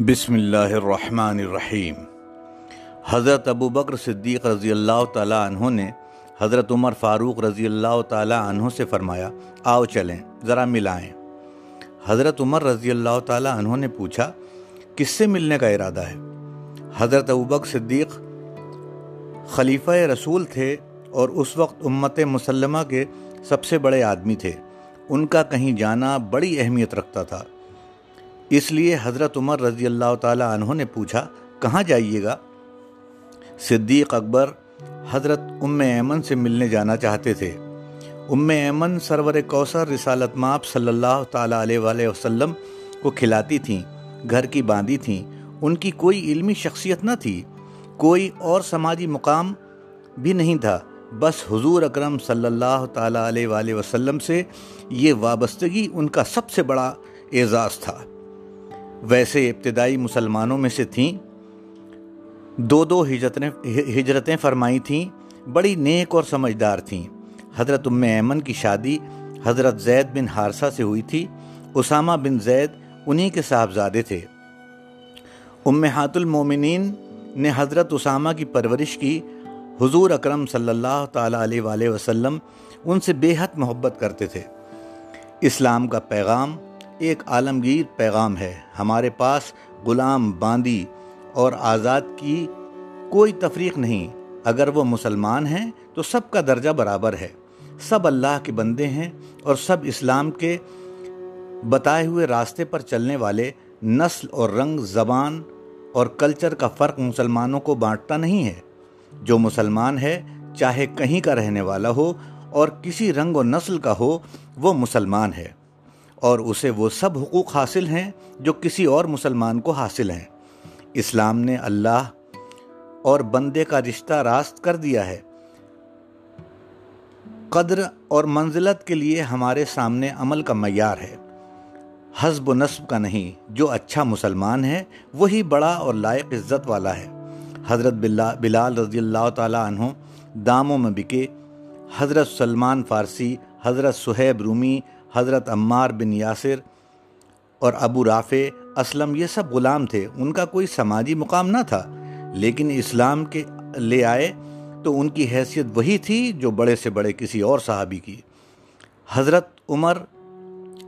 بسم اللہ الرحمن الرحیم۔ حضرت ابو بکر صدیق رضی اللہ تعالیٰ عنہ نے حضرت عمر فاروق رضی اللہ تعالیٰ عنہ سے فرمایا، آؤ چلیں، ذرا ملائیں۔ حضرت عمر رضی اللہ تعالیٰ عنہ نے پوچھا، کس سے ملنے کا ارادہ ہے؟ حضرت ابو بکر صدیق خلیفہ رسول تھے اور اس وقت امت مسلمہ کے سب سے بڑے آدمی تھے۔ ان کا کہیں جانا بڑی اہمیت رکھتا تھا۔ اس لیے حضرت عمر رضی اللہ تعالیٰ عنہ نے پوچھا، کہاں جائیے گا؟ صدیق اکبر حضرت ام ایمن سے ملنے جانا چاہتے تھے۔ ام ایمن سرور کوثر رسالت ماپ صلی اللہ تعالیٰ علیہ وآلہ وسلم کو کھلاتی تھیں، گھر کی باندھی تھیں۔ ان کی کوئی علمی شخصیت نہ تھی، کوئی اور سماجی مقام بھی نہیں تھا۔ بس حضور اکرم صلی اللہ تعالیٰ علیہ وآلہ وسلم سے یہ وابستگی ان کا سب سے بڑا اعزاز تھا۔ ویسے ابتدائی مسلمانوں میں سے تھیں۔ دو دو ہجرتیں ہجرتیں فرمائی تھیں، بڑی نیک اور سمجھدار تھیں۔ حضرت ام ایمن کی شادی حضرت زید بن حارثہ سے ہوئی تھی۔ اسامہ بن زید انہی کے صاحبزادے تھے۔ امہات المومنین نے حضرت اسامہ کی پرورش کی۔ حضور اکرم صلی اللہ تعالیٰ علیہ وآلہ وسلم ان سے بے حد محبت کرتے تھے۔ اسلام کا پیغام ایک عالمگیر پیغام ہے۔ ہمارے پاس غلام باندی اور آزاد کی کوئی تفریق نہیں۔ اگر وہ مسلمان ہیں تو سب کا درجہ برابر ہے۔ سب اللہ کے بندے ہیں اور سب اسلام کے بتائے ہوئے راستے پر چلنے والے۔ نسل اور رنگ، زبان اور کلچر کا فرق مسلمانوں کو بانٹتا نہیں ہے۔ جو مسلمان ہے، چاہے کہیں کا رہنے والا ہو اور کسی رنگ و نسل کا ہو، وہ مسلمان ہے۔ اور اسے وہ سب حقوق حاصل ہیں جو کسی اور مسلمان کو حاصل ہیں۔ اسلام نے اللہ اور بندے کا رشتہ راست کر دیا ہے۔ قدر اور منزلت کے لیے ہمارے سامنے عمل کا معیار ہے۔ حزب و نصب کا نہیں، جو اچھا مسلمان ہے، وہی بڑا اور لائق عزت والا ہے۔ حضرت بلال رضی اللہ تعالیٰ عنہ داموں میں بکے۔ حضرت سلمان فارسی، حضرت صہیب رومی حضرت عمار بن یاسر اور ابو رافع اسلم یہ سب غلام تھے، ان کا کوئی سماجی مقام نہ تھا۔ لیکن اسلام کے لے آئے تو ان کی حیثیت وہی تھی جو بڑے سے بڑے کسی اور صحابی کی۔ حضرت عمر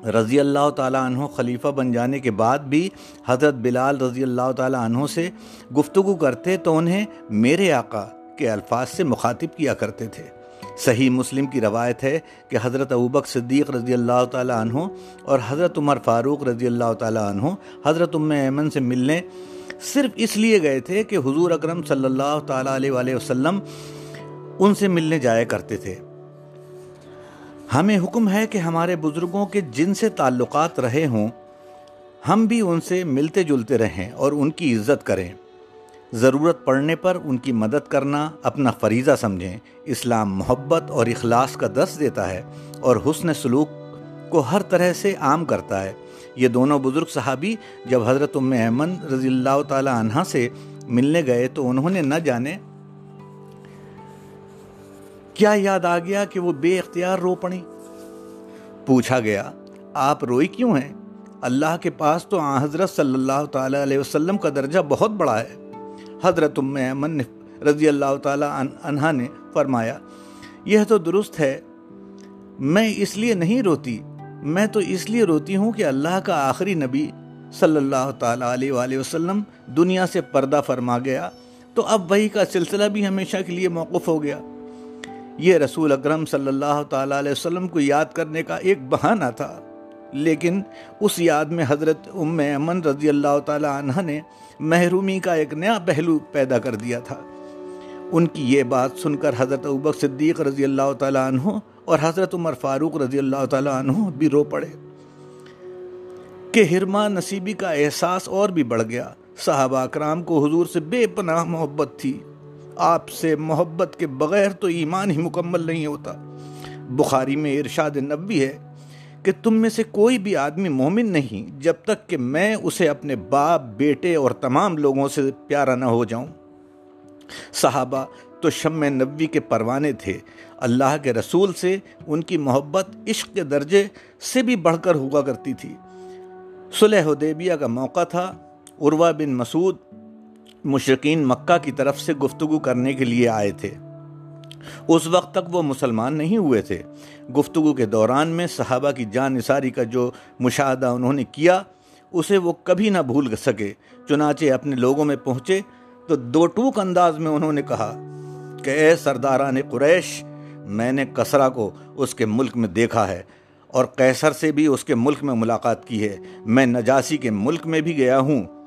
رضی اللہ تعالیٰ عنہ خلیفہ بن جانے کے بعد بھی حضرت بلال رضی اللہ تعالیٰ عنہ سے گفتگو کرتے تو انہیں میرے آقا کے الفاظ سے مخاطب کیا کرتے تھے۔ صحیح مسلم کی روایت ہے کہ حضرت ابوبک صدیق رضی اللہ تعالیٰ عنہ اور حضرت عمر فاروق رضی اللہ تعالیٰ عنہ حضرت ام ایمن سے ملنے صرف اس لیے گئے تھے کہ حضور اکرم صلی اللہ تعالیٰ علیہ وآلہ وسلم ان سے ملنے جایا کرتے تھے۔ ہمیں حکم ہے کہ ہمارے بزرگوں کے جن سے تعلقات رہے ہوں، ہم بھی ان سے ملتے جلتے رہیں اور ان کی عزت کریں۔ ضرورت پڑنے پر ان کی مدد کرنا، اپنا فریضہ سمجھیں۔ اسلام محبت اور اخلاص کا درس دیتا ہے اور حسن سلوک کو ہر طرح سے عام کرتا ہے۔ یہ دونوں بزرگ صحابی جب حضرت ام ایمن رضی اللہ تعالی عنہ سے ملنے گئے تو انہوں نے نہ جانے کیا یاد آ گیا کہ وہ بے اختیار رو پڑی پوچھا گیا، آپ روئی کیوں ہیں؟ اللہ کے پاس تو حضرت صلی اللہ تعالیٰ علیہ وسلم کا درجہ بہت بڑا ہے۔ حضرت ام ایمن رضی اللہ تعالیٰ عنہ نے فرمایا، یہ تو درست ہے، میں اس لیے نہیں روتی، میں تو اس لیے روتی ہوں کہ اللہ کا آخری نبی صلی اللہ تعالیٰ علیہ وآلہ وسلم دنیا سے پردہ فرما گیا، تو اب وہی کا سلسلہ بھی ہمیشہ کے لیے موقف ہو گیا۔ یہ رسول اکرم صلی اللہ تعالیٰ علیہ وسلم کو یاد کرنے کا ایک بہانہ تھا۔ لیکن اس یاد میں حضرت ام امن رضی اللہ تعالیٰ عنہ نے محرومی کا ایک نیا پہلو پیدا کر دیا تھا۔ ان کی یہ بات سن کر حضرت عبق صدیق رضی اللہ تعالیٰ عنہ اور حضرت عمر فاروق رضی اللہ تعالیٰ عنہ بھی رو پڑے۔ کہ ہرما نصیبی کا احساس اور بھی بڑھ گیا۔ صحابہ اکرام کو حضور سے بے پناہ محبت تھی۔ آپ سے محبت کے بغیر تو ایمان ہی مکمل نہیں ہوتا۔ بخاری میں ارشاد نبی ہے کہ تم میں سے کوئی بھی آدمی مومن نہیں جب تک کہ میں اسے اپنے باپ، بیٹے اور تمام لوگوں سے پیارا نہ ہو جاؤں۔ صحابہ، تو شم نبی کے پروانے تھے۔ اللہ کے رسول سے ان کی محبت عشق کے درجے سے بھی بڑھ کر ہوا کرتی تھی۔ صلح حدیبیہ کا موقع تھا عروہ بن مسعود مشرقین مکہ کی طرف سے گفتگو کرنے کے لیے آئے تھے۔ اس وقت تک وہ مسلمان نہیں ہوئے تھے۔ گفتگو کے دوران میں صحابہ کی جان نثاری کا جو مشاہدہ انہوں نے کیا، اسے وہ کبھی نہ بھول سکے۔ چنانچہ اپنے لوگوں میں پہنچے تو دو ٹوک انداز میں انہوں نے کہا کہ اے سرداران قریش، میں نے کسرا کو اس کے ملک میں دیکھا ہے اور قیصر سے بھی اس کے ملک میں ملاقات کی ہے۔ میں نجاسی کے ملک میں بھی گیا ہوں۔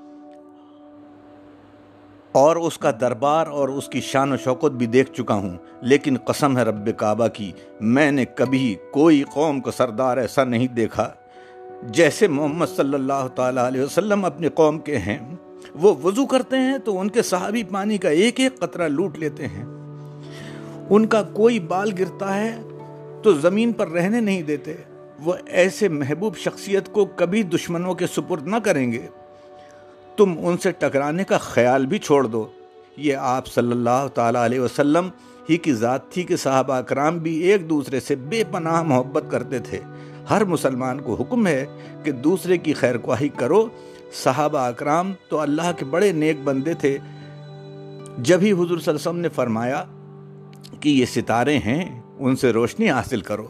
اور اس کا دربار اور اس کی شان و شوقت بھی دیکھ چکا ہوں، لیکن قسم ہے رب کعبہ کی، میں نے کبھی کوئی قوم کو سردار ایسا نہیں دیکھا۔ جیسے محمد صلی اللہ تعالیٰ علیہ وسلم اپنے قوم کے ہیں، وہ وضو کرتے ہیں تو ان کے صحابی پانی کا ایک ایک قطرہ لوٹ لیتے ہیں۔ ان کا کوئی بال گرتا ہے تو زمین پر رہنے نہیں دیتے۔ وہ ایسے محبوب شخصیت کو کبھی دشمنوں کے سپرد نہ کریں گے۔ تم ان سے ٹکرانے کا خیال بھی چھوڑ دو۔ یہ آپ صلی اللہ تعالیٰ علیہ وسلم ہی کی ذات تھی کہ صحابہ اکرام بھی ایک دوسرے سے بے پناہ محبت کرتے تھے۔ ہر مسلمان کو حکم ہے کہ دوسرے کی خیر خواہی کرو۔ صحابہ اکرام تو اللہ کے بڑے نیک بندے تھے۔ جب ہی حضور صلی اللہ علیہ وسلم نے فرمایا کہ یہ ستارے ہیں، ان سے روشنی حاصل کرو۔